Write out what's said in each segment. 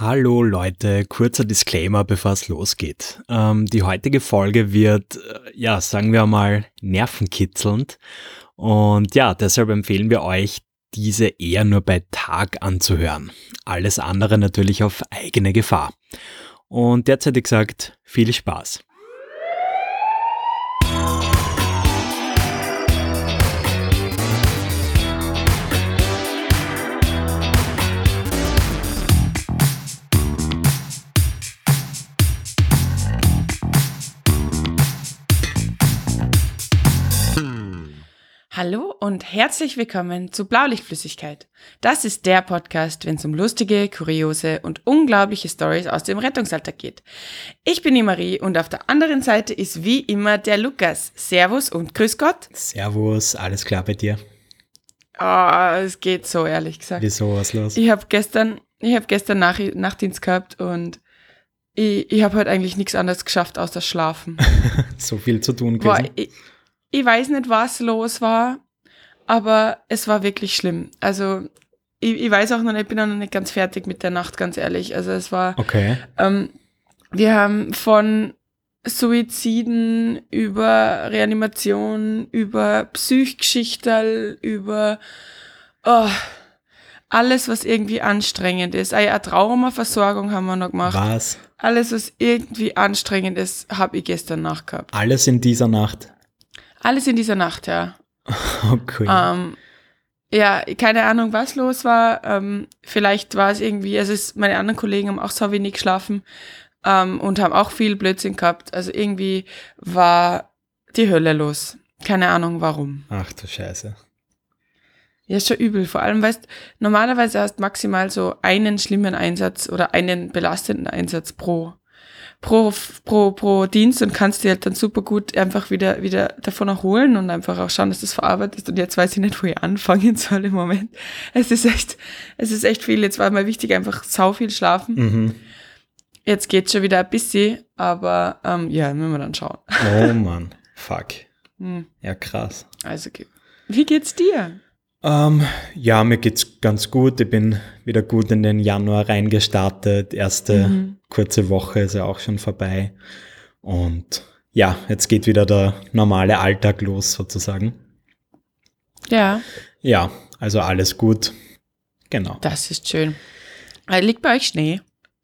Hallo Leute, kurzer Disclaimer, bevor es losgeht. Ähm, die heutige Folge wird, äh, ja, sagen wir mal, nervenkitzelnd. Und ja, deshalb empfehlen wir euch, diese eher nur bei Tag anzuhören. Alles andere natürlich auf eigene Gefahr. Und derzeit gesagt, viel Spaß. Hallo und herzlich willkommen zu Blaulichtflüssigkeit. Das ist der Podcast, wenn es um lustige, kuriose und unglaubliche Stories aus dem Rettungsalltag geht. Ich bin die Marie und auf der anderen Seite ist wie immer der Lukas. Servus und grüß Gott. Servus, alles klar bei dir? Oh, es geht so, ehrlich gesagt. Wieso, was los? Ich habe gestern, ich hab gestern Nach Nachtdienst gehabt und ich, ich habe heute eigentlich nichts anderes geschafft, außer schlafen. so viel zu tun gewesen. Boah, ich, ich weiß nicht, was los war, aber es war wirklich schlimm. Also ich, ich weiß auch noch nicht, ich bin noch nicht ganz fertig mit der Nacht, ganz ehrlich. Also es war, okay. ähm, wir haben von Suiziden über Reanimation, über Psychgeschichterl, über oh, alles, was irgendwie anstrengend ist. Eine Traumaversorgung haben wir noch gemacht. Was? Alles, was irgendwie anstrengend ist, habe ich gestern nachgehabt. Alles in dieser Nacht? Alles in dieser Nacht, ja. Okay. Ähm, ja, keine Ahnung, was los war. Ähm, vielleicht war es irgendwie, also es, meine anderen Kollegen haben auch so wenig geschlafen ähm, und haben auch viel Blödsinn gehabt. Also irgendwie war die Hölle los. Keine Ahnung warum. Ach du Scheiße. Ja, ist schon übel. Vor allem, weißt normalerweise hast du maximal so einen schlimmen Einsatz oder einen belastenden Einsatz pro pro, pro, pro Dienst und kannst dir halt dann super gut einfach wieder, wieder davon erholen und einfach auch schauen, dass du es verarbeitest. Und jetzt weiß ich nicht, wo ich anfangen soll im Moment. Es ist echt, es ist echt viel. Jetzt war mal wichtig, einfach sau viel schlafen. Mhm. Jetzt geht's schon wieder ein bisschen, aber ähm, ja, müssen wir dann schauen. Oh Mann, fuck. Hm. Ja, krass. Also, wie geht's dir? Ähm, ja, mir geht's ganz gut. Ich bin wieder gut in den Januar reingestartet. Erste Mhm. Kurze Woche ist ja auch schon vorbei. Und ja, jetzt geht wieder der normale Alltag los sozusagen. Ja, Ja, also alles gut. Genau. das ist schön. Äh, Liegt bei euch Schnee?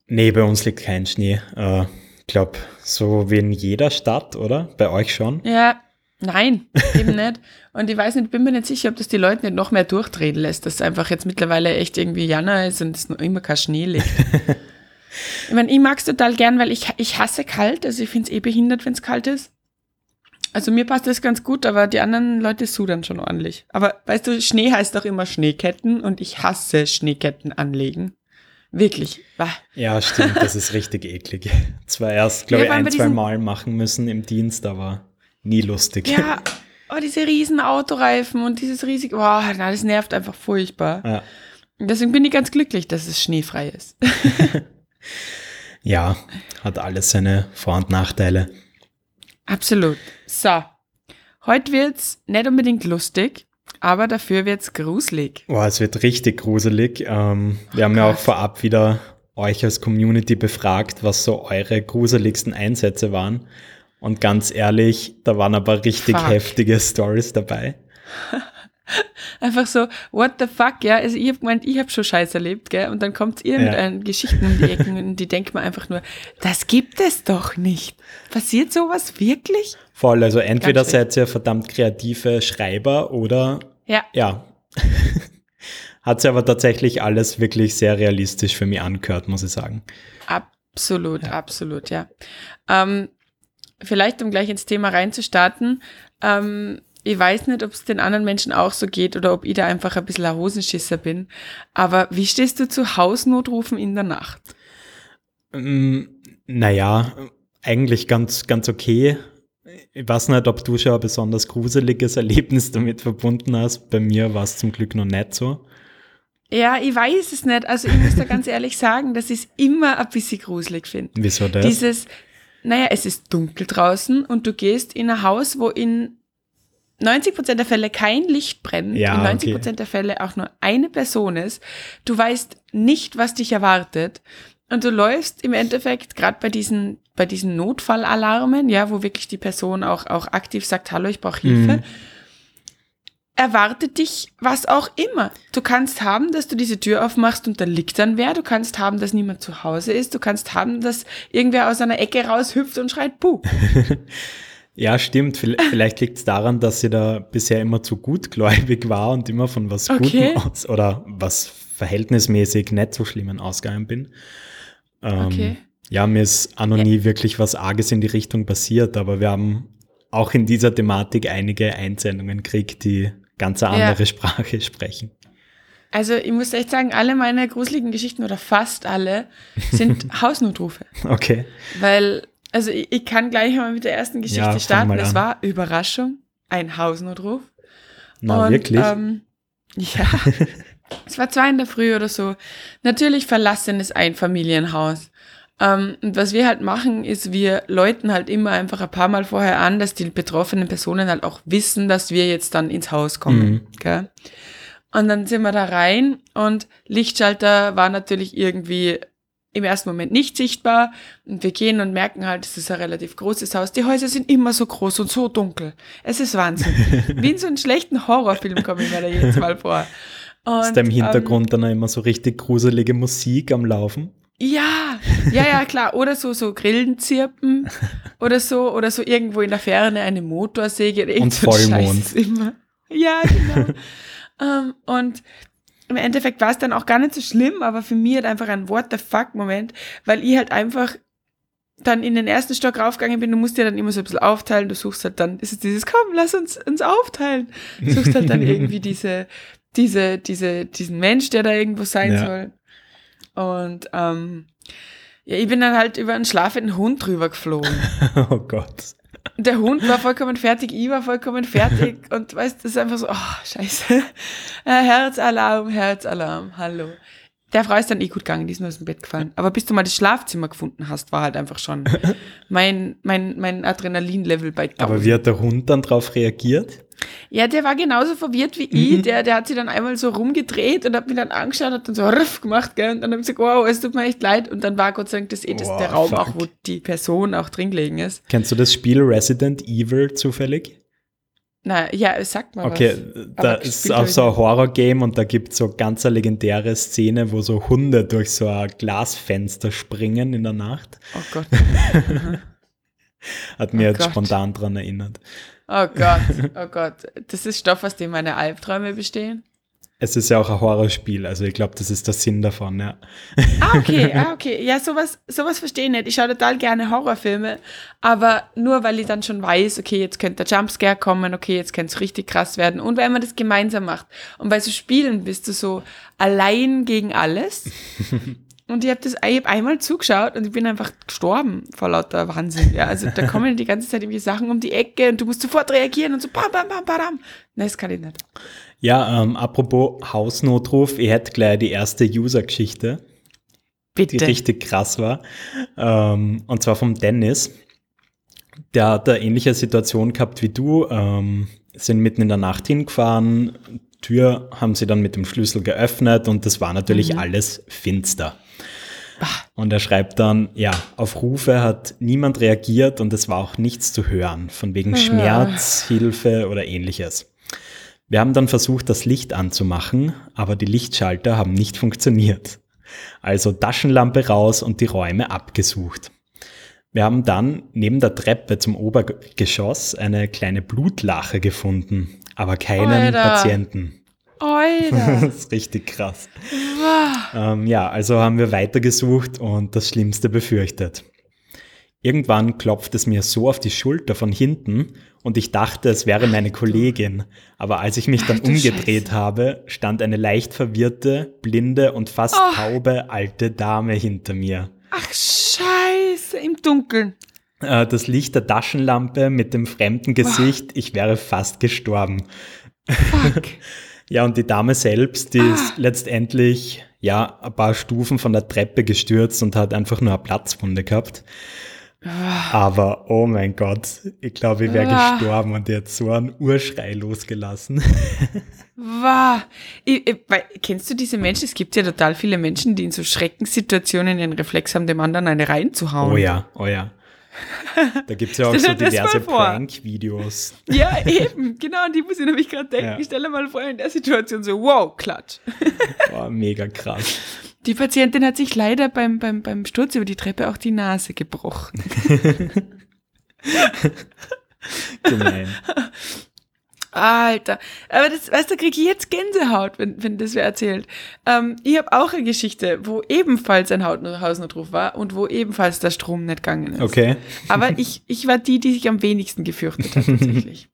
Nee, bei uns liegt kein Schnee. Äh, glaube, so wie in jeder Stadt, oder? Bei euch schon? Ja, nein, eben nicht. Und ich weiß nicht, bin mir nicht sicher, ob das die Leute nicht noch mehr durchdrehen lässt, dass einfach jetzt mittlerweile echt irgendwie Jänner ist und es noch immer kein Schnee liegt. ich meine, ich mag es total gern, weil ich, ich hasse kalt, also ich finde es eh behindert, wenn es kalt ist. Also mir passt das ganz gut, aber die anderen Leute sudern schon ordentlich. Aber weißt du, Schnee heißt auch immer Schneeketten und ich hasse Schneeketten anlegen. Wirklich. Bah. Ja, stimmt, das ist richtig eklig. Zwar erst, glaube ich, ein, zwei Mal machen müssen im Dienst, aber nie lustig. Ja, oh, diese riesen Autoreifen und dieses riesige, boah, na, das nervt einfach furchtbar. Ja. Deswegen bin ich ganz glücklich, dass es schneefrei ist. Ja, hat alles seine Vor- und Nachteile. Absolut. So, heute wird's nicht unbedingt lustig, aber dafür wird's gruselig. Boah, es wird richtig gruselig. Ähm, wir haben ja auch Gott. vorab wieder euch als Community befragt, was so eure gruseligsten Einsätze waren. Und ganz ehrlich, da waren aber richtig Fuck. heftige Stories dabei. Einfach so, what the fuck, ja. Also ich hab gemeint, ich hab schon Scheiß erlebt, gell. Und dann kommt ihr mit Ja. einen Geschichten um die Ecken und die denkt man einfach nur, das gibt es doch nicht. Passiert sowas wirklich? Voll, also entweder seid ihr verdammt kreative Schreiber oder Ja, ja. Hat sich aber tatsächlich alles wirklich sehr realistisch für mich angehört, muss ich sagen. Absolut, absolut, ja. Ähm, vielleicht, um gleich ins Thema reinzustarten, ähm, ich weiß nicht, ob es den anderen Menschen auch so geht oder ob ich da einfach ein bisschen ein Hosenschisser bin. Aber wie stehst du zu Hausnotrufen in der Nacht? Mm, Naja, eigentlich ganz, ganz okay. Ich weiß nicht, ob du schon ein besonders gruseliges Erlebnis damit verbunden hast. Bei mir war es zum Glück noch nicht so. Ja, ich weiß es nicht. Also ich muss da ganz ehrlich sagen, dass ich es immer ein bisschen gruselig finde. Wieso das? Dieses, naja, es ist dunkel draußen und du gehst in ein Haus, wo in 90% der Fälle kein Licht brennt, Ja, in 90% okay. der Fälle auch nur eine Person ist. Du weißt nicht, was dich erwartet. Und du läufst im Endeffekt gerade bei diesen, bei diesen Notfallalarmen, ja, wo wirklich die Person auch, auch aktiv sagt, hallo, ich brauche Hilfe. Mhm. Erwartet dich was auch immer. Du kannst haben, dass du diese Tür aufmachst und da liegt dann wer. Du kannst haben, dass niemand zu Hause ist. Du kannst haben, dass irgendwer aus einer Ecke raushüpft und schreit, puh. Ja, stimmt. Vielleicht, liegt es daran, dass sie da bisher immer zu gutgläubig war und immer von was Okay. Gutem aus oder was verhältnismäßig nicht so Schlimmen ausgegangen bin. Ähm, Okay. Ja, mir ist auch noch nie wirklich was Arges in die Richtung passiert, aber wir haben auch in dieser Thematik einige Einsendungen gekriegt, die ganz eine Ja. andere Sprache sprechen. Also ich muss echt sagen, alle meine gruseligen Geschichten oder fast alle sind Hausnotrufe. Okay. Weil, also ich, ich kann gleich mal mit der ersten Geschichte Ja, starten. Es war Überraschung, ein Hausnotruf. Na, Und, wirklich? Ähm, ja, es war zwei in der Früh oder so. Natürlich verlassenes Einfamilienhaus. Ähm, und was wir halt machen, ist, wir läuten halt immer einfach ein paar Mal vorher an, dass die betroffenen Personen halt auch wissen, dass wir jetzt dann ins Haus kommen. Mhm. Gell? Und dann sind wir da rein und Lichtschalter war natürlich irgendwie im ersten Moment nicht sichtbar. Und wir gehen und merken halt, es ist ein relativ großes Haus. Die Häuser sind immer so groß und so dunkel. Es ist Wahnsinn. Wie in so einem schlechten Horrorfilm komme ich mir da jedes Mal vor. Und, ist da im ähm, Hintergrund dann auch immer so richtig gruselige Musik am Laufen? ja, ja, ja, klar. Oder so, so Grillenzirpen oder so, oder so irgendwo in der Ferne eine Motorsäge. oder irgend Und Vollmond. Immer. Ja, genau. ähm, und im Endeffekt war es dann auch gar nicht so schlimm, aber für mich halt einfach ein What the fuck Moment, weil ich halt einfach dann in den ersten Stock raufgegangen bin, du musst dir dann immer so ein bisschen aufteilen, du suchst halt dann, ist es dieses, komm, lass uns uns aufteilen. Du suchst halt dann irgendwie diese, diese, diese, diesen Mensch, der da irgendwo sein Ja. soll. Und ähm, ja, ich bin dann halt über einen schlafenden Hund drüber geflogen. oh Gott. Der Hund war vollkommen fertig, ich war vollkommen fertig und weißt, das ist einfach so, oh, scheiße. Äh, Herzalarm, Herzalarm, hallo. Der Frau ist dann eh gut gegangen, die ist nur aus dem Bett gefallen. Aber bis du mal das Schlafzimmer gefunden hast, war halt einfach schon mein, mein, mein Adrenalin-Level bei 1000. Aber wie hat der Hund dann drauf reagiert? Ja, der war genauso verwirrt wie Mhm. ich. Der, der hat sich dann einmal so rumgedreht und hat mich dann angeschaut, hat dann so ruff gemacht, gell? Und dann habe ich gesagt, wow, es tut mir echt leid. Und dann war Gott sei Dank das eh das Wow, der Raum fuck. auch, wo die Person auch drin gelegen ist. Kennst du das Spiel Resident Evil zufällig? Na, ja, sag mal Okay, was. da ist auch so ein. Horror-Game und da gibt es so ganz eine legendäre Szene, wo so Hunde durch so ein Glasfenster springen in der Nacht. Oh Gott. Hat mir Oh jetzt Gott. spontan dran erinnert. Oh Gott. Oh Gott. Das ist Stoff, aus dem meine Albträume bestehen. Es ist ja auch ein Horrorspiel, also ich glaube, das ist der Sinn davon, ja. Ah, okay, ah, okay. Ja, sowas, sowas verstehe ich nicht. Ich schaue total gerne Horrorfilme, aber nur weil ich dann schon weiß, okay, jetzt könnte der Jumpscare kommen, okay, jetzt könnte es richtig krass werden. Und weil man das gemeinsam macht. Und bei so Spielen bist du so allein gegen alles. Und ich habe das, ich einmal zugeschaut und ich bin einfach gestorben vor lauter Wahnsinn. Ja, also da kommen die ganze Zeit irgendwie Sachen um die Ecke und du musst sofort reagieren und so bam, bam, bam, bam. Nein, das kann ich nicht. Ja, ähm, apropos Hausnotruf, ich hätte gleich die erste User-Geschichte, die richtig krass war. Ähm, und zwar vom Dennis. Der hat eine ähnliche Situation gehabt wie du, ähm, sind mitten in der Nacht hingefahren, Tür haben sie dann mit dem Schlüssel geöffnet und das war natürlich alles finster. Und er schreibt dann, ja, auf Rufe hat niemand reagiert und es war auch nichts zu hören, von wegen Schmerz, Hilfe oder ähnliches. Wir haben dann versucht, das Licht anzumachen, aber die Lichtschalter haben nicht funktioniert. Also Taschenlampe raus und die Räume abgesucht. Wir haben dann neben der Treppe zum Obergeschoss eine kleine Blutlache gefunden, aber keinen Alter. Patienten. Alter. Das ist richtig krass. Ähm, ja, also haben wir weitergesucht und das Schlimmste befürchtet. Irgendwann klopft es mir so auf die Schulter von hinten und ich dachte, es wäre meine Kollegin. Aber als ich mich dann du umgedreht Scheiße. habe, stand eine leicht verwirrte, blinde und fast Oh. taube alte Dame hinter mir. Ach, scheiße, im Dunkeln. Äh, das Licht der Taschenlampe mit dem fremden Gesicht, ich wäre fast gestorben. Fuck. Ja, und die Dame selbst, die ist letztendlich ja ein paar Stufen von der Treppe gestürzt und hat einfach nur eine Platzwunde gehabt. Aber oh mein Gott, ich glaube, ich wäre Ah. gestorben und die hat so einen Urschrei losgelassen. Wow. Ich, ich, weil, kennst du diese Menschen? Es gibt ja total viele Menschen, die in so Schreckenssituationen den Reflex haben, dem anderen eine reinzuhauen. Oh ja, oh ja. Da gibt es ja auch so diverse Prank-Videos. Ja, eben, genau, an die muss ich nämlich gerade denken. Ja. Ich stelle mal vor, in der Situation so, wow, klatsch. Boah, mega krass. Die Patientin hat sich leider beim, beim, beim Sturz über die Treppe auch die Nase gebrochen. Gemein. Alter, aber das, weißt du, kriege ich jetzt Gänsehaut, wenn, wenn das wer erzählt. Ähm, ich habe auch eine Geschichte, wo ebenfalls ein Hausnotruf war und wo ebenfalls der Strom nicht gegangen ist. Okay. Aber ich, ich war die, die sich am wenigsten gefürchtet hat, tatsächlich.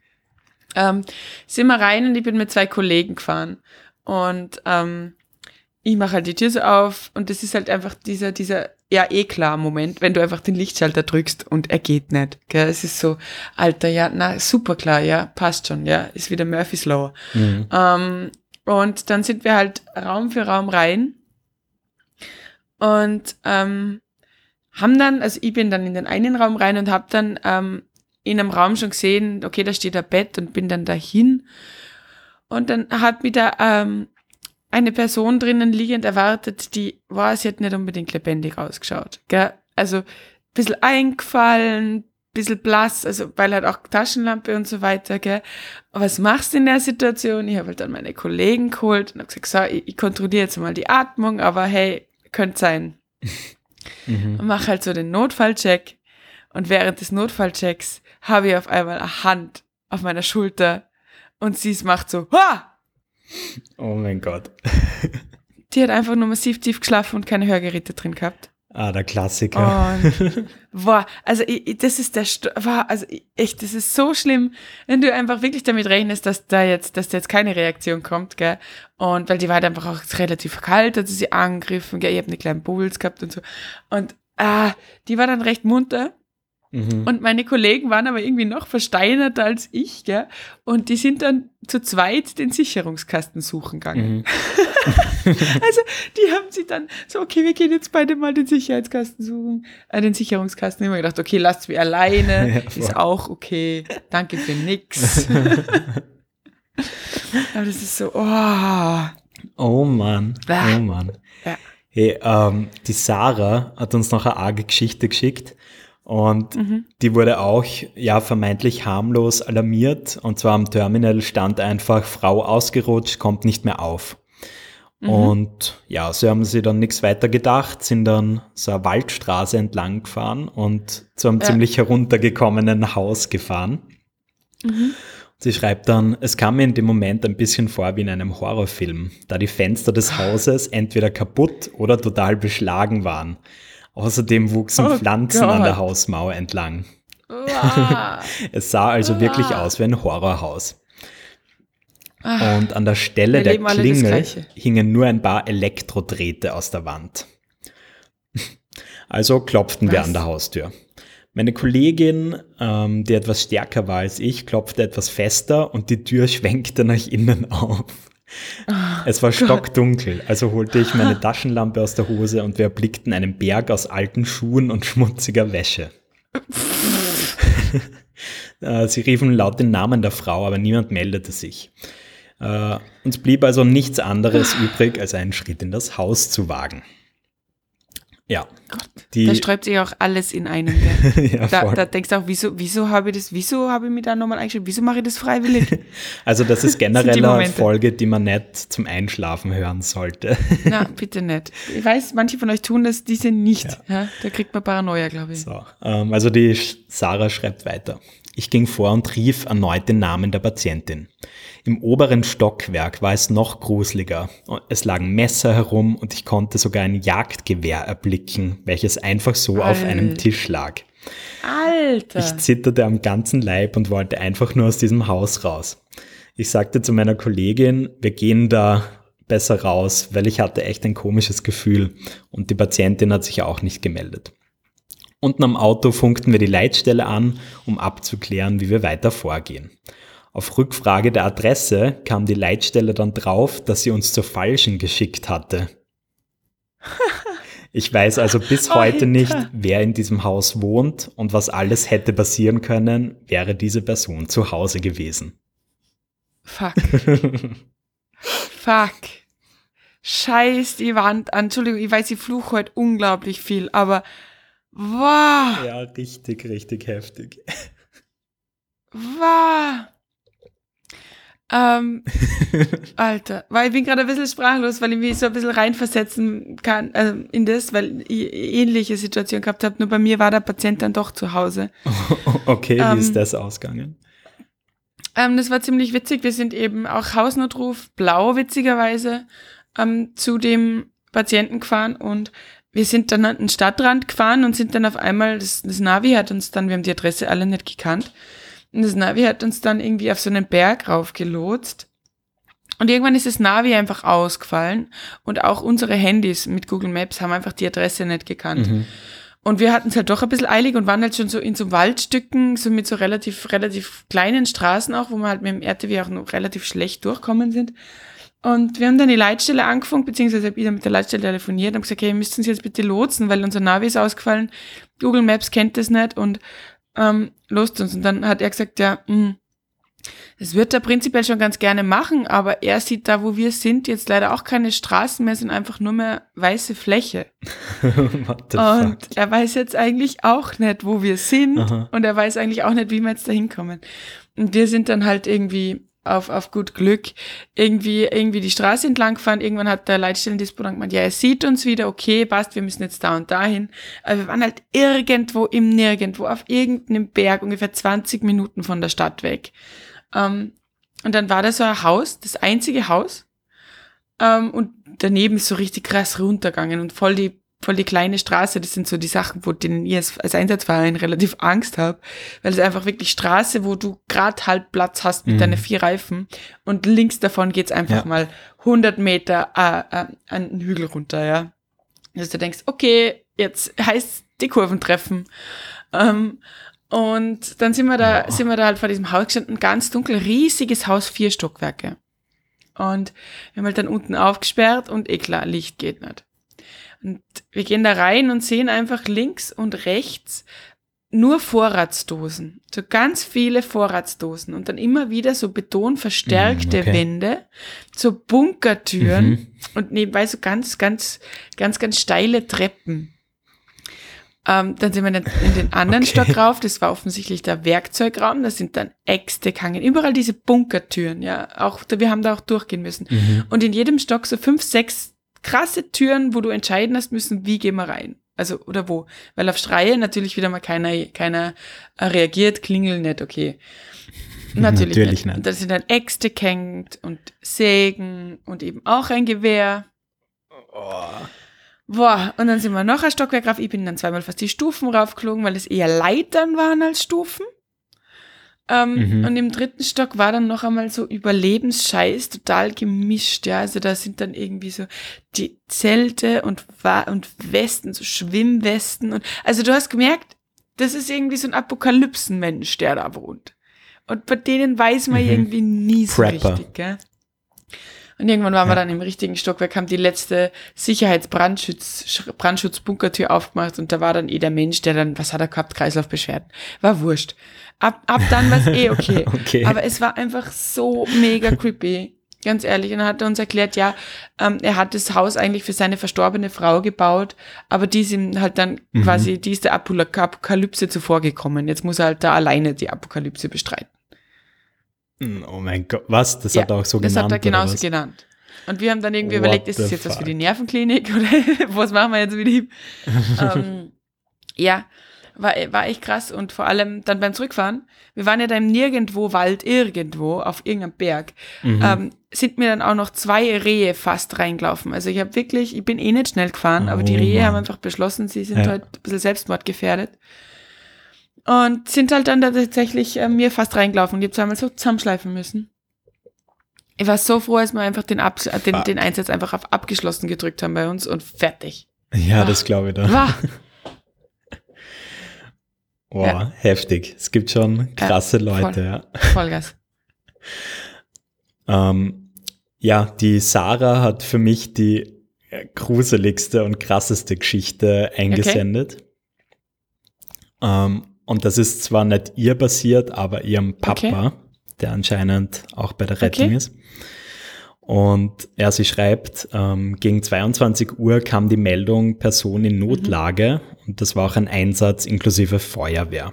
ähm, sind wir rein und ich bin mit zwei Kollegen gefahren. Und ähm, ich mache halt die Tür so auf und das ist halt einfach dieser, dieser ja eh klar Moment, wenn du einfach den Lichtschalter drückst und er geht nicht. Gell? Es ist so, Alter, ja, na, super klar, ja, passt schon, ja, ist wieder Murphy's Law. Mhm. Ähm, und dann sind wir halt Raum für Raum rein und ähm, haben dann, also ich bin dann in den einen Raum rein und habe dann ähm, in einem Raum schon gesehen, okay, da steht ein Bett und bin dann dahin. Und dann hat mich da ähm, eine Person drinnen liegend erwartet, die war, sie hat nicht unbedingt lebendig ausgeschaut. Gell? Also ein bisschen eingefallen, ein bisschen blass, also weil halt auch Taschenlampe und so weiter. Gell? Was machst du in der Situation? Ich habe halt dann meine Kollegen geholt und habe gesagt, so, ich, ich kontrolliere jetzt mal die Atmung, aber hey, könnte sein. Mhm. Und mache halt so den Notfallcheck. Und während des Notfallchecks habe ich auf einmal eine Hand auf meiner Schulter und sie macht so, ha! Oh mein Gott. Die hat einfach nur massiv tief geschlafen und keine Hörgeräte drin gehabt. Ah, der Klassiker. Und, boah, also ich, das ist der, war, also echt, das ist so schlimm, wenn du einfach wirklich damit rechnest, dass da jetzt, dass da jetzt keine Reaktion kommt, gell? Und weil die war halt einfach auch relativ kalt, hat sie sie angegriffen, gell? Ich habe eine kleine Bubbles gehabt und so. Und ah, die war dann recht munter. Mhm. Und meine Kollegen waren aber irgendwie noch versteinerter als ich, gell? Und die sind dann zu zweit den Sicherungskasten suchen gegangen. Mhm. also die haben sich dann so, okay, wir gehen jetzt beide mal den Sicherheitskasten suchen, äh, den Sicherungskasten. Immer gedacht, okay, lasst mich alleine, ja, ist auch okay, danke für nix. aber das ist so, oh. Oh Mann, oh Mann. Ja. Hey, ähm, die Sarah hat uns noch eine arge Geschichte geschickt. Und mhm. die wurde auch ja vermeintlich harmlos alarmiert. Und zwar am Terminal stand einfach Frau ausgerutscht, kommt nicht mehr auf. Mhm. Und ja, so haben sie dann nichts weiter gedacht, sind dann so eine Waldstraße entlang gefahren und zu einem ja. ziemlich heruntergekommenen Haus gefahren. Mhm. Sie schreibt dann, es kam mir in dem Moment ein bisschen vor wie in einem Horrorfilm, da die Fenster des Hauses entweder kaputt oder total beschlagen waren. Außerdem wuchsen oh Pflanzen Gott. an der Hausmauer entlang. Wow. es sah also wow. wirklich aus wie ein Horrorhaus. Ach, und an der Stelle der Klingel hingen nur ein paar Elektrodrähte aus der Wand. Also klopften Was? wir an der Haustür. Meine Kollegin, ähm, die etwas stärker war als ich, klopfte etwas fester und die Tür schwenkte nach innen auf. Oh, es war Gott. stockdunkel, also holte ich meine Taschenlampe aus der Hose und wir erblickten einen Berg aus alten Schuhen und schmutziger Wäsche. Äh, sie riefen laut den Namen der Frau, aber niemand meldete sich. Uh, uns blieb also nichts anderes übrig, als einen Schritt in das Haus zu wagen. Ja. Gott, die, da sträubt sich auch alles in einem. ja, da, da, denkst du auch, wieso, wieso habe ich das, wieso habe ich mich da nochmal eingeschrieben? Wieso mache ich das freiwillig? also das ist generell eine Folge, die man nicht zum Einschlafen hören sollte. Na, bitte nicht. Ich weiß, manche von euch tun das, diese nicht. Ja. Ja, da kriegt man Paranoia, glaube ich. So, ähm, also die Sarah schreibt weiter. Ich ging vor und rief erneut den Namen der Patientin. Im oberen Stockwerk war es noch gruseliger. Es lagen Messer herum und ich konnte sogar ein Jagdgewehr erblicken, welches einfach so Alter. auf einem Tisch lag. Alter! Ich zitterte am ganzen Leib und wollte einfach nur aus diesem Haus raus. Ich sagte zu meiner Kollegin, wir gehen da besser raus, weil ich hatte echt ein komisches Gefühl und die Patientin hat sich auch nicht gemeldet. Unten am Auto funkten wir die Leitstelle an, um abzuklären, wie wir weiter vorgehen. Auf Rückfrage der Adresse kam die Leitstelle dann drauf, dass sie uns zur falschen geschickt hatte. Ich weiß also bis heute nicht, wer in diesem Haus wohnt und was alles hätte passieren können, wäre diese Person zu Hause gewesen. Fuck. Fuck. Scheiß die Wand an. Entschuldigung, ich weiß, ich fluche heute unglaublich viel, aber wow. Ja, richtig, richtig heftig. Wow. Ähm, Alter, weil ich bin gerade ein bisschen sprachlos, weil ich mich so ein bisschen reinversetzen kann äh, in das, weil ich ähnliche Situation gehabt habe. Nur bei mir war der Patient dann doch zu Hause. okay, ähm, wie ist das ausgegangen? Ähm, das war ziemlich witzig. Wir sind eben auch Hausnotruf blau, witzigerweise, ähm, zu dem Patienten gefahren und wir sind dann an den Stadtrand gefahren und sind dann auf einmal, das, das Navi hat uns dann, wir haben die Adresse alle nicht gekannt, und das Navi hat uns dann irgendwie auf so einen Berg raufgelotst. Und irgendwann ist das Navi einfach ausgefallen und auch unsere Handys mit Google Maps haben einfach die Adresse nicht gekannt. Mhm. Und wir hatten es halt doch ein bisschen eilig und waren halt schon so in so Waldstücken, so mit so relativ, relativ kleinen Straßen auch, wo wir halt mit dem RTW auch noch relativ schlecht durchkommen sind. Und wir haben dann die Leitstelle angefangen, beziehungsweise habe ich dann mit der Leitstelle telefoniert und gesagt, okay, ihr müsst uns jetzt bitte lotsen, weil unser Navi ist ausgefallen. Google Maps kennt das nicht und ähm, lost uns. Und dann hat er gesagt, ja, mh, hm, das wird er prinzipiell schon ganz gerne machen, aber er sieht da, wo wir sind, jetzt leider auch keine Straßen mehr, sind einfach nur mehr weiße Fläche. und er weiß jetzt eigentlich auch nicht, wo wir sind Aha. und er weiß eigentlich auch nicht, wie wir jetzt da hinkommen. Und wir sind dann halt irgendwie auf, auf gut Glück irgendwie, irgendwie die Straße entlang gefahren. Irgendwann hat der Leitstellendisponent gemeint, ja, er sieht uns wieder, okay, passt, wir müssen jetzt da und dahin. Aber wir waren halt irgendwo im Nirgendwo, auf irgendeinem Berg, ungefähr 20 Minuten von der Stadt weg. Ähm, und dann war da so ein Haus, das einzige Haus. Ähm, und daneben ist so richtig krass runtergegangen und voll die voll die kleine Straße. Das sind so die Sachen, wo denen ich als, Einsatzverein relativ Angst habe, weil es einfach wirklich Straße, wo du gerade halt Platz hast mit mhm. deinen vier Reifen und links davon geht's einfach ja. mal 100 Meter äh, äh, an den Hügel runter, ja. Dass du denkst, okay, jetzt heißt die Kurven treffen. Ähm, und dann sind wir da, oh. sind wir da halt vor diesem Haus gestanden, ganz dunkel, riesiges Haus, vier Stockwerke. Und wir haben halt dann unten aufgesperrt und eh klar, Licht geht nicht. Und wir gehen da rein und sehen einfach links und rechts nur Vorratsdosen. So ganz viele Vorratsdosen und dann immer wieder so betonverstärkte mm, okay. Wände, so Bunkertüren mhm. und nebenbei so ganz, ganz, ganz, ganz steile Treppen. Ähm, dann sind wir in den anderen okay. Stock rauf, das war offensichtlich der Werkzeugraum, da sind dann Äxte gehangen, überall diese Bunkertüren, ja, auch, wir haben da auch durchgehen müssen. Mhm. Und in jedem Stock so fünf, sechs krasse Türen, wo du entscheiden hast müssen, wie gehen wir rein. Also, oder wo. Weil auf Schreie natürlich wieder mal keiner, keiner reagiert, klingeln nicht, okay. Natürlich, natürlich nicht. nicht. Da sind dann Äxte gehängt und Sägen und eben auch ein Gewehr. Oh. Boah, und dann sind wir noch ein Stockwerk rauf. Ich bin dann zweimal fast die Stufen raufgeflogen, weil es eher Leitern waren als Stufen. Ähm, mhm. Und im dritten Stock war dann noch einmal so Überlebensscheiß, total gemischt, ja. Also da sind dann irgendwie so die Zelte und, und Westen, so Schwimmwesten und, also du hast gemerkt, das ist irgendwie so ein Apokalypsenmensch, der da wohnt. Und bei denen weiß man mhm. irgendwie nie so Prepper. richtig, gell? Und irgendwann waren ja. wir dann im richtigen Stockwerk, haben die letzte Sicherheitsbrandschutz, Brandschutzbunkertür aufgemacht und da war dann eh der Mensch, der dann, was hat er gehabt, Kreislaufbeschwerden. War wurscht. Ab, ab dann war es eh okay. okay. Aber es war einfach so mega creepy. Ganz ehrlich. Und dann hat er uns erklärt, ja, ähm, er hat das Haus eigentlich für seine verstorbene Frau gebaut, aber die sind halt dann mhm. quasi, die ist der Apokalypse zuvorgekommen. Jetzt muss er halt da alleine die Apokalypse bestreiten. Hm, oh mein Gott, was? Das ja, hat er auch so das genannt? Das hat er genauso genannt. Und wir haben dann irgendwie What überlegt, ist das jetzt fuck? was für die Nervenklinik oder was machen wir jetzt mit ihm? ähm, ja, war, war echt krass und vor allem dann beim Zurückfahren, wir waren ja dann nirgendwo Wald, irgendwo auf irgendeinem Berg, mhm. ähm, sind mir dann auch noch zwei Rehe fast reingelaufen. Also ich habe wirklich, ich bin eh nicht schnell gefahren, oh, aber die oh Rehe Mann. haben einfach beschlossen, sie sind ja. halt ein bisschen selbstmordgefährdet. Und sind halt dann da tatsächlich äh, mir fast reingelaufen und ich habe zweimal so zusammenschleifen müssen. Ich war so froh, als wir einfach den, Ab den, den Einsatz einfach auf abgeschlossen gedrückt haben bei uns und fertig. Ja, Ach. das glaube ich da. Wow, ja. heftig. Es gibt schon krasse ja, Leute, voll, ja. Vollgas. ähm, ja, die Sarah hat für mich die gruseligste und krasseste Geschichte eingesendet. Okay. Ähm, und das ist zwar nicht ihr passiert, aber ihrem Papa. Okay. der anscheinend auch bei der Rettung Okay. ist. Und ja, sie schreibt, ähm, gegen 22 Uhr kam die Meldung Person in Notlage und das war auch ein Einsatz inklusive Feuerwehr.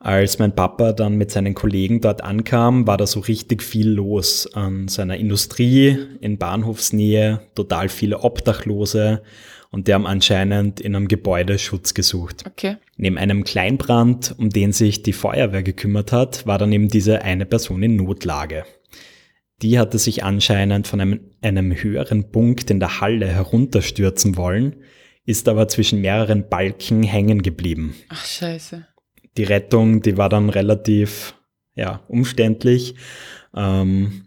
Als mein Papa dann mit seinen Kollegen dort ankam, war da so richtig viel los an seiner Industrie in Bahnhofsnähe, total viele Obdachlose und die haben anscheinend in einem Gebäude Schutz gesucht. Okay. Neben einem Kleinbrand, um den sich die Feuerwehr gekümmert hat, war dann eben diese eine Person in Notlage. Die hatte sich anscheinend von einem, einem höheren Punkt in der Halle herunterstürzen wollen, ist aber zwischen mehreren Balken hängen geblieben. Ach, scheiße. Die Rettung, die war dann relativ ja, umständlich. Ähm,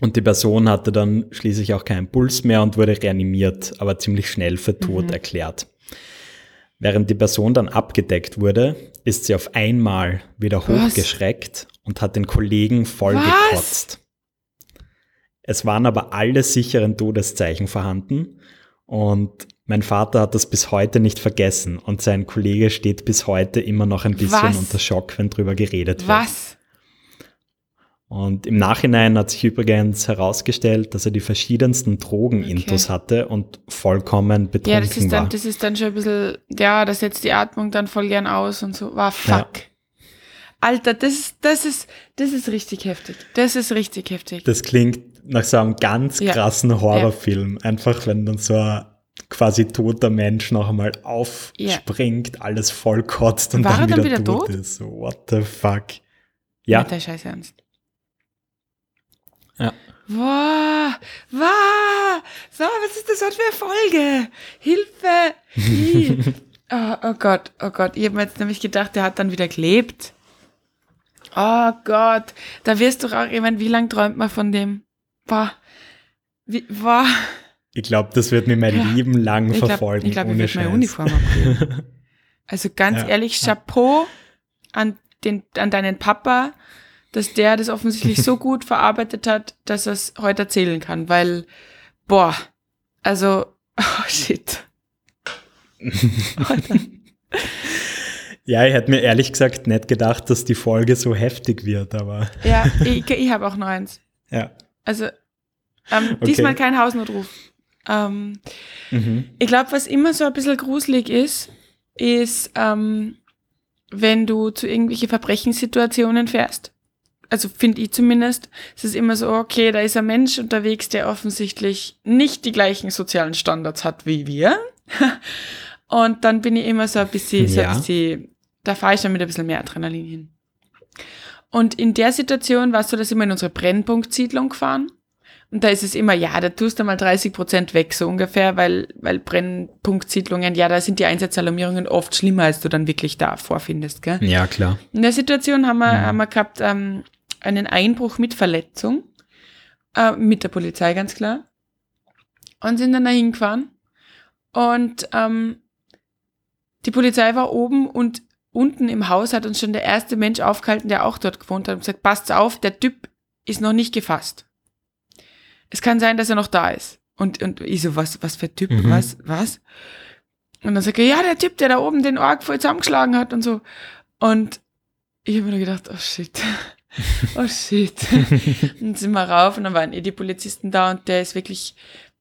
und die Person hatte dann schließlich auch keinen Puls mehr und wurde reanimiert, aber ziemlich schnell für tot Mhm. erklärt. Während die Person dann abgedeckt wurde, ist sie auf einmal wieder Was? hochgeschreckt und hat den Kollegen voll Was? gekotzt. Es waren aber alle sicheren Todeszeichen vorhanden und mein Vater hat das bis heute nicht vergessen und sein Kollege steht bis heute immer noch ein bisschen Was? unter Schock, wenn drüber geredet wird. Was? Und im Nachhinein hat sich übrigens herausgestellt, dass er die verschiedensten Drogenintus Okay. hatte und vollkommen Ja, betrunken das ist, dann, war. das ist dann schon ein bisschen, ja, das setzt die Atmung dann voll gern aus und so. War fuck. Alter, das ist, das ist, das ist richtig heftig. Das ist richtig heftig. Das klingt nach so einem ganz Ja. krassen Horrorfilm. Einfach, wenn dann so ein quasi toter Mensch noch einmal aufspringt, alles voll kotzt und War dann, er dann wieder, wieder tot tot? ist. So, what the fuck? Ja, Mit der Scheiße ernst. Ja. Wow, wow, so, was ist das heute für eine Folge? Hilfe! Oh, oh Gott, oh Gott, ich habe mir jetzt nämlich gedacht, der hat dann wieder gelebt. Oh Gott, da wirst du auch, ich meine, wie lange träumt man von dem? Boah, wie, boah. ich glaube, das wird mir mein Ja. Leben lang Ich glaube, verfolgen. ich, glaub, ich werde meine. Uniform abgeben. Also ganz Ja. ehrlich, Chapeau an, den, an deinen Papa, dass der das offensichtlich so gut verarbeitet hat, dass er es heute erzählen kann, weil, boah, also, oh shit. Ja, ich hätte mir ehrlich gesagt nicht gedacht, dass die Folge so heftig wird, aber ja, ich, ich habe auch noch eins. ja. Also, ähm, diesmal kein Hausnotruf. Ähm, Mhm. Ich glaube, was immer so ein bisschen gruselig ist, ist, ähm, wenn du zu irgendwelche Verbrechenssituationen fährst. Also finde ich zumindest. Es ist immer so, okay, da ist ein Mensch unterwegs, der offensichtlich nicht die gleichen sozialen Standards hat wie wir. Und dann bin ich immer so ein bisschen, so Ja. ein bisschen da fahre ich dann mit ein bisschen mehr Adrenalin hin. Und in der Situation warst du das immer in unsere Brennpunktsiedlung gefahren. Und da ist es immer, ja, da tust du mal 30 Prozent weg, so ungefähr, weil, weil Brennpunktsiedlungen, ja, da sind die Einsatzalarmierungen oft schlimmer, als du dann wirklich da vorfindest, gell? Ja, klar. In der Situation haben wir, Mhm. haben wir gehabt ähm, einen Einbruch mit Verletzung, äh, mit der Polizei ganz klar, und sind dann dahin gefahren. Und ähm, die Polizei war oben und unten im Haus hat uns schon der erste Mensch aufgehalten, der auch dort gewohnt hat und gesagt, passt auf, der Typ ist noch nicht gefasst. Es kann sein, dass er noch da ist. Und, und ich so, was, was für Typ, Mhm. was, was? Und dann sagt er, ja, der Typ, der da oben den Org voll zusammengeschlagen hat und so. Und ich habe mir nur gedacht, oh shit, oh shit. dann sind wir rauf und dann waren eh die Polizisten da und der ist wirklich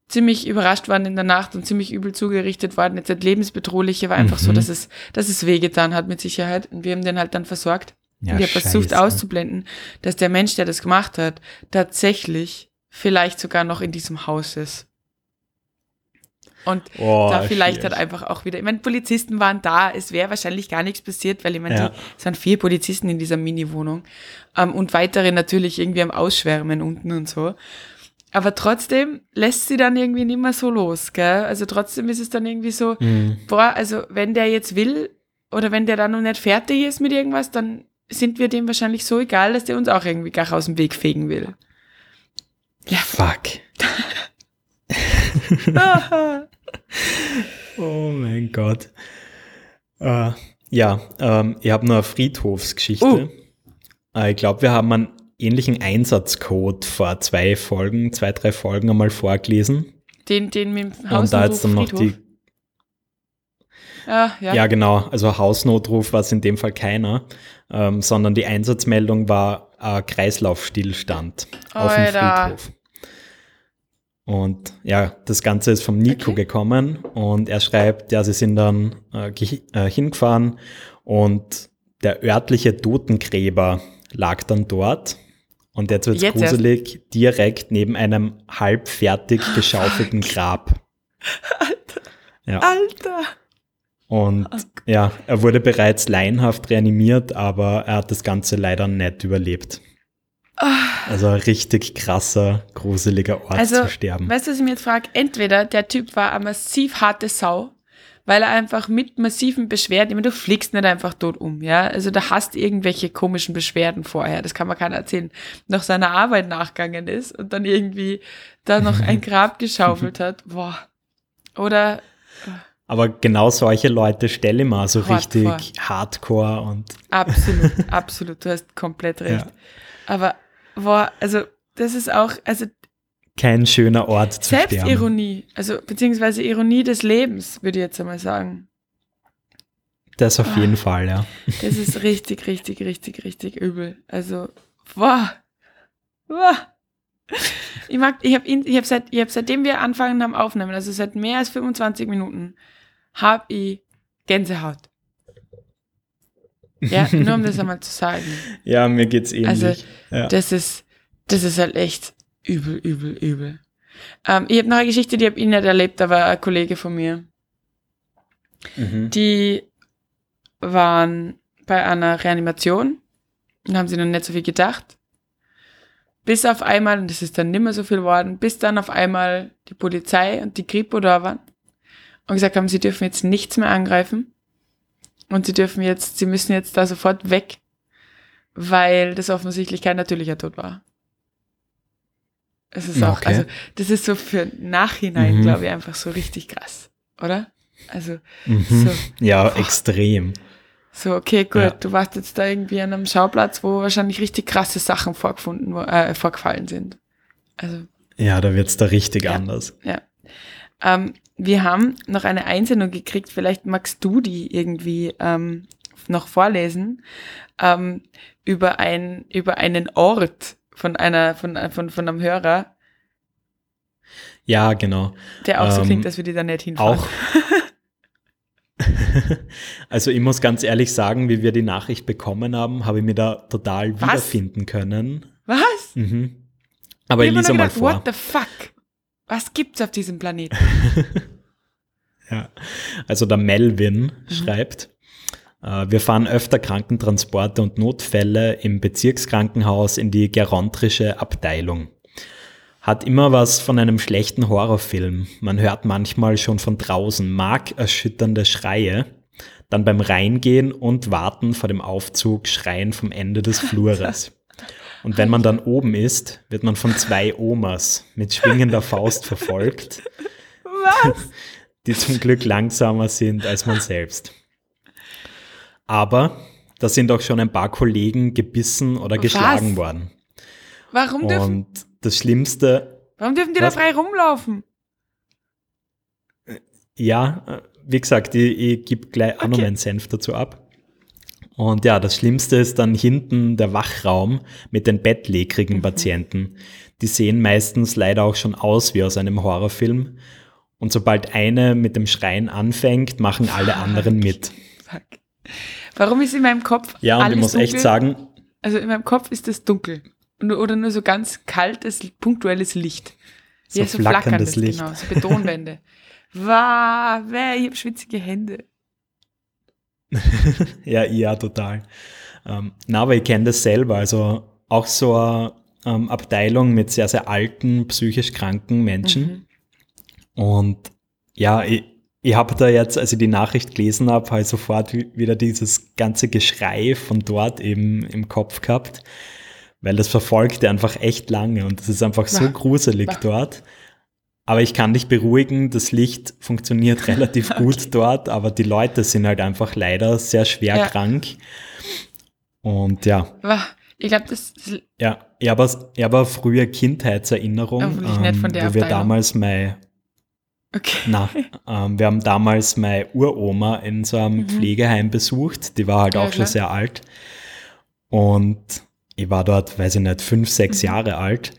ziemlich überrascht worden in der Nacht und ziemlich übel zugerichtet worden. Jetzt nicht lebensbedrohlich, war einfach so, Mhm. dass es, dass es wehgetan hat mit Sicherheit. Und wir haben den halt dann versorgt. Ja, und ich habe versucht auszublenden, dass der Mensch, der das gemacht hat, tatsächlich vielleicht sogar noch in diesem Haus ist. Und Oh, da vielleicht halt einfach auch wieder, ich meine, Polizisten waren da, es wäre wahrscheinlich gar nichts passiert, weil ich meine, Ja. die, es waren vier Polizisten in dieser Mini-Wohnung ähm, und weitere natürlich irgendwie am Ausschwärmen unten und so. Aber trotzdem lässt sie dann irgendwie nicht mehr so los, gell? Also trotzdem ist es dann irgendwie so, Mhm. boah, also wenn der jetzt will oder wenn der dann noch nicht fertig ist mit irgendwas, dann sind wir dem wahrscheinlich so egal, dass der uns auch irgendwie gar aus dem Weg fegen will. Fuck. Oh mein Gott. Äh, ja, ähm, ich habe noch eine Friedhofsgeschichte. Äh, ich glaube, wir haben einen ähnlichen Einsatzcode vor zwei Folgen, zwei, drei Folgen einmal vorgelesen. den, den mit dem Und da jetzt dann noch die. Ah, ja. Ja, genau. Also Hausnotruf war es in dem Fall keiner, ähm, sondern die Einsatzmeldung war äh, Kreislaufstillstand auf dem Alter. Friedhof. Und ja, das Ganze ist vom Nico Okay. gekommen und er schreibt, ja, sie sind dann äh, äh, hingefahren und der örtliche Totengräber lag dann dort. Und jetzt wird es Jetzt erst. gruselig, direkt neben einem halb fertig geschaufelten Grab. Ja. Alter. Und ja, er wurde bereits laienhaft reanimiert, aber er hat das Ganze leider nicht überlebt. Also ein richtig krasser, gruseliger Ort Also, zu sterben. weißt du, was ich mir jetzt frage? Entweder der Typ war eine massiv harte Sau, weil er einfach mit massiven Beschwerden, ich meine, du fliegst nicht einfach tot um, ja. Also da hast irgendwelche komischen Beschwerden vorher, das kann man keiner erzählen, nach seiner Arbeit nachgegangen ist und dann irgendwie da noch ein Grab geschaufelt hat. Boah. Oder Aber genau solche Leute stelle ich mir so richtig hardcore und absolut, absolut, du hast komplett recht. Ja. Aber, boah, also das ist auch, also kein schöner Ort zu sterben. Selbstironie, also beziehungsweise Ironie des Lebens, würde ich jetzt einmal sagen. Das auf Ah. jeden Fall, ja. Das ist richtig, richtig, richtig, richtig übel. Also, boah. Boah. Ich mag, ich habe ich hab seit, ich hab seitdem wir angefangen haben aufnehmen, also seit mehr als 25 Minuten, habe ich Gänsehaut. Ja, nur um das einmal zu sagen. Ja, mir geht's ähnlich. Also, ja. Das ist, das ist halt echt übel, übel, übel. Ähm, ich habe noch eine Geschichte, die habe ich nicht erlebt, aber ein Kollege von mir. mhm. Die waren bei einer Reanimation und haben sich noch nicht so viel gedacht. Bis auf einmal, und das ist dann nimmer so viel geworden, bis dann auf einmal die Polizei und die Kripo da waren und gesagt haben, sie dürfen jetzt nichts mehr angreifen und sie dürfen jetzt, sie müssen jetzt da sofort weg, weil das offensichtlich kein natürlicher Tod war. Es ist auch, Okay. also das ist so für Nachhinein, Mhm. glaube ich, einfach so richtig krass, oder? Also Mhm. so. Ja, extrem. so, okay, gut, Ja. du warst jetzt da irgendwie an einem Schauplatz, wo wahrscheinlich richtig krasse Sachen vorgefunden, äh, vorgefallen sind. Also, Ja, da wird's da richtig Ja. anders. ja. Ähm, wir haben noch eine Einsendung gekriegt, vielleicht magst du die irgendwie ähm, noch vorlesen, ähm, über, ein, über einen Ort von einer, von, von, von einem Hörer, Ja, genau. der auch so Ähm, klingt, dass wir die da nicht hinfahren. Auch. also ich muss ganz ehrlich sagen, wie wir die Nachricht bekommen haben, habe ich mir da total Was? wiederfinden können. Was? Mhm. Aber ich mir lese mal gedacht, vor. What the fuck? Was gibt's auf diesem Planeten? Ja. Also der Melvin Mhm. schreibt, äh, wir fahren öfter Krankentransporte und Notfälle im Bezirkskrankenhaus in die gerontrische Abteilung. Hat immer was von einem schlechten Horrorfilm. Man hört manchmal schon von draußen markerschütternde Schreie, dann beim Reingehen und Warten vor dem Aufzug Schreien vom Ende des Flures. Und wenn man dann oben ist, wird man von zwei Omas mit schwingender Faust verfolgt Was? die zum Glück langsamer sind als man selbst. Aber da sind auch schon ein paar Kollegen gebissen oder Was? geschlagen worden. Warum dürfen, Und das Schlimmste, warum dürfen die Was? da frei rumlaufen? ja, wie gesagt, ich, ich gebe gleich auch noch meinen Senf dazu ab. Und ja, das Schlimmste ist dann hinten der Wachraum mit den bettlägerigen Mhm. Patienten. Die sehen meistens leider auch schon aus wie aus einem Horrorfilm. Und sobald eine mit dem Schreien anfängt, machen alle anderen mit. Fuck. Warum ist in meinem Kopf Ja, und alles ich muss dunkel? echt sagen, Also in meinem Kopf ist es dunkel. Oder nur so ganz kaltes, punktuelles Licht. So flackerndes Licht. genau, so Betonwände. Wow, weh, ich habe schwitzige Hände. Ja, ja, total. Ähm, na, aber ich kenne das selber. Also auch so eine ähm, Abteilung mit sehr, sehr alten, psychisch kranken Menschen. Mhm. Und ja, ich, ich habe da jetzt, als ich die Nachricht gelesen habe, halt sofort wi- wieder dieses ganze Geschrei von dort eben im Kopf gehabt, weil das verfolgte einfach echt lange und es ist einfach so gruselig dort. Aber ich kann dich beruhigen, das Licht funktioniert relativ gut dort, aber die Leute sind halt einfach leider sehr schwer Ja. krank. Und ja, ich glaube, das, ja, ich habe ich hab eine frühe Kindheitserinnerung, der wo wir Abteilung. damals mein Okay. Na, ähm, wir haben damals meine Uroma in so einem Pflegeheim besucht. Die war halt Mhm. Ja, auch schon klar. sehr alt. Und ich war dort, weiß ich nicht, fünf, sechs Mhm. Jahre alt.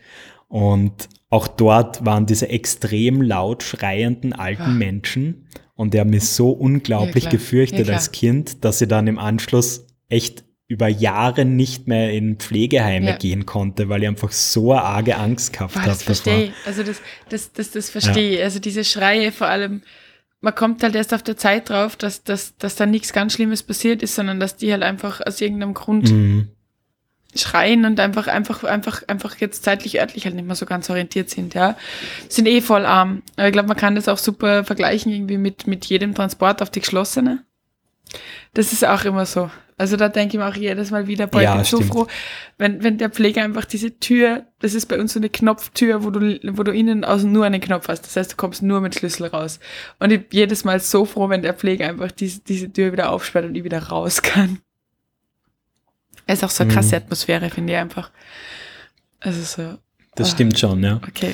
Und auch dort waren diese extrem laut schreienden alten Ah. Menschen. Und die haben mich so unglaublich Ja, gefürchtet Ja, als Kind, dass ich dann im Anschluss echt über Jahre nicht mehr in Pflegeheime Ja. gehen konnte, weil ich einfach so eine arge Angst gehabt habe. das verstehe ich. Also das, das, das, das verstehe ich. Also diese Schreie vor allem, man kommt halt erst auf der Zeit drauf, dass, dass, dass da nichts ganz Schlimmes passiert ist, sondern dass die halt einfach aus irgendeinem Grund Mhm. Schreien und einfach, einfach, einfach, einfach jetzt zeitlich, örtlich halt nicht mehr so ganz orientiert sind, ja. Sind eh voll arm. Aber ich glaube, man kann das auch super vergleichen irgendwie mit, mit jedem Transport auf die geschlossene. Das ist auch immer so. Also da denke ich mir auch jedes Mal wieder, boah, Ja, ich bin so stimmt. froh, wenn, wenn der Pfleger einfach diese Tür, das ist bei uns so eine Knopftür, wo du, wo du innen außen nur einen Knopf hast. Das heißt, du kommst nur mit Schlüssel raus. Und ich bin jedes Mal so froh, wenn der Pfleger einfach diese, diese Tür wieder aufsperrt und ich wieder raus kann. Es ist auch so eine Mhm. krasse Atmosphäre, finde ich einfach. Also so, Das Ah. stimmt schon, ja. okay.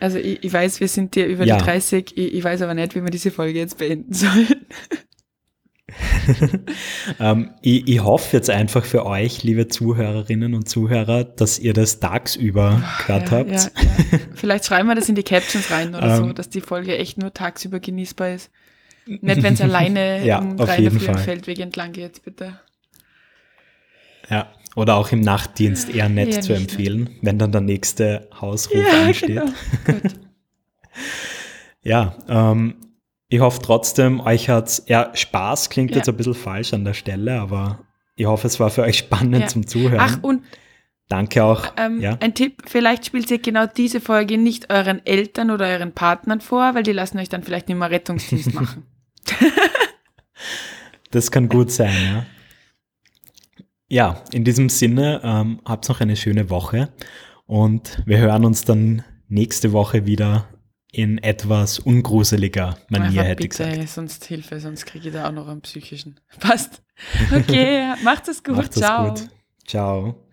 Also ich, ich weiß, wir sind dir über Ja. die 30, ich, ich weiß aber nicht, wie wir diese Folge jetzt beenden sollen. Ähm, ich, ich hoffe jetzt einfach für euch, liebe Zuhörerinnen und Zuhörer, dass ihr das tagsüber gehört ja, habt. Ja. Vielleicht schreiben wir das in die Captions rein oder so, Ähm. dass die Folge echt nur tagsüber genießbar ist. Nicht, wenn es alleine Ja, um drei in der jeden Früh am Fall. Feldweg entlang geht, bitte. Ja. Oder auch im Nachtdienst eher nett Eher zu nicht, empfehlen, wenn dann der nächste Hausruf ansteht. genau. Ja, ähm, ich hoffe trotzdem, euch hat's, ja, Spaß klingt Ja. jetzt ein bisschen falsch an der Stelle, aber ich hoffe, es war für euch spannend Ja. zum Zuhören. Ach, und Danke auch. ähm, ja. ein Tipp, vielleicht spielt ihr genau diese Folge nicht euren Eltern oder euren Partnern vor, weil die lassen euch dann vielleicht nicht mehr Rettungsdienst machen. Das kann gut sein, ja. Ja, in diesem Sinne, ähm, habt noch eine schöne Woche und wir hören uns dann nächste Woche wieder in etwas ungruseliger Manier, hätte ich bitte, gesagt. sonst Hilfe, sonst kriege ich da auch noch einen psychischen. Passt. Okay, macht es gut. Macht Ciao. gut. Ciao.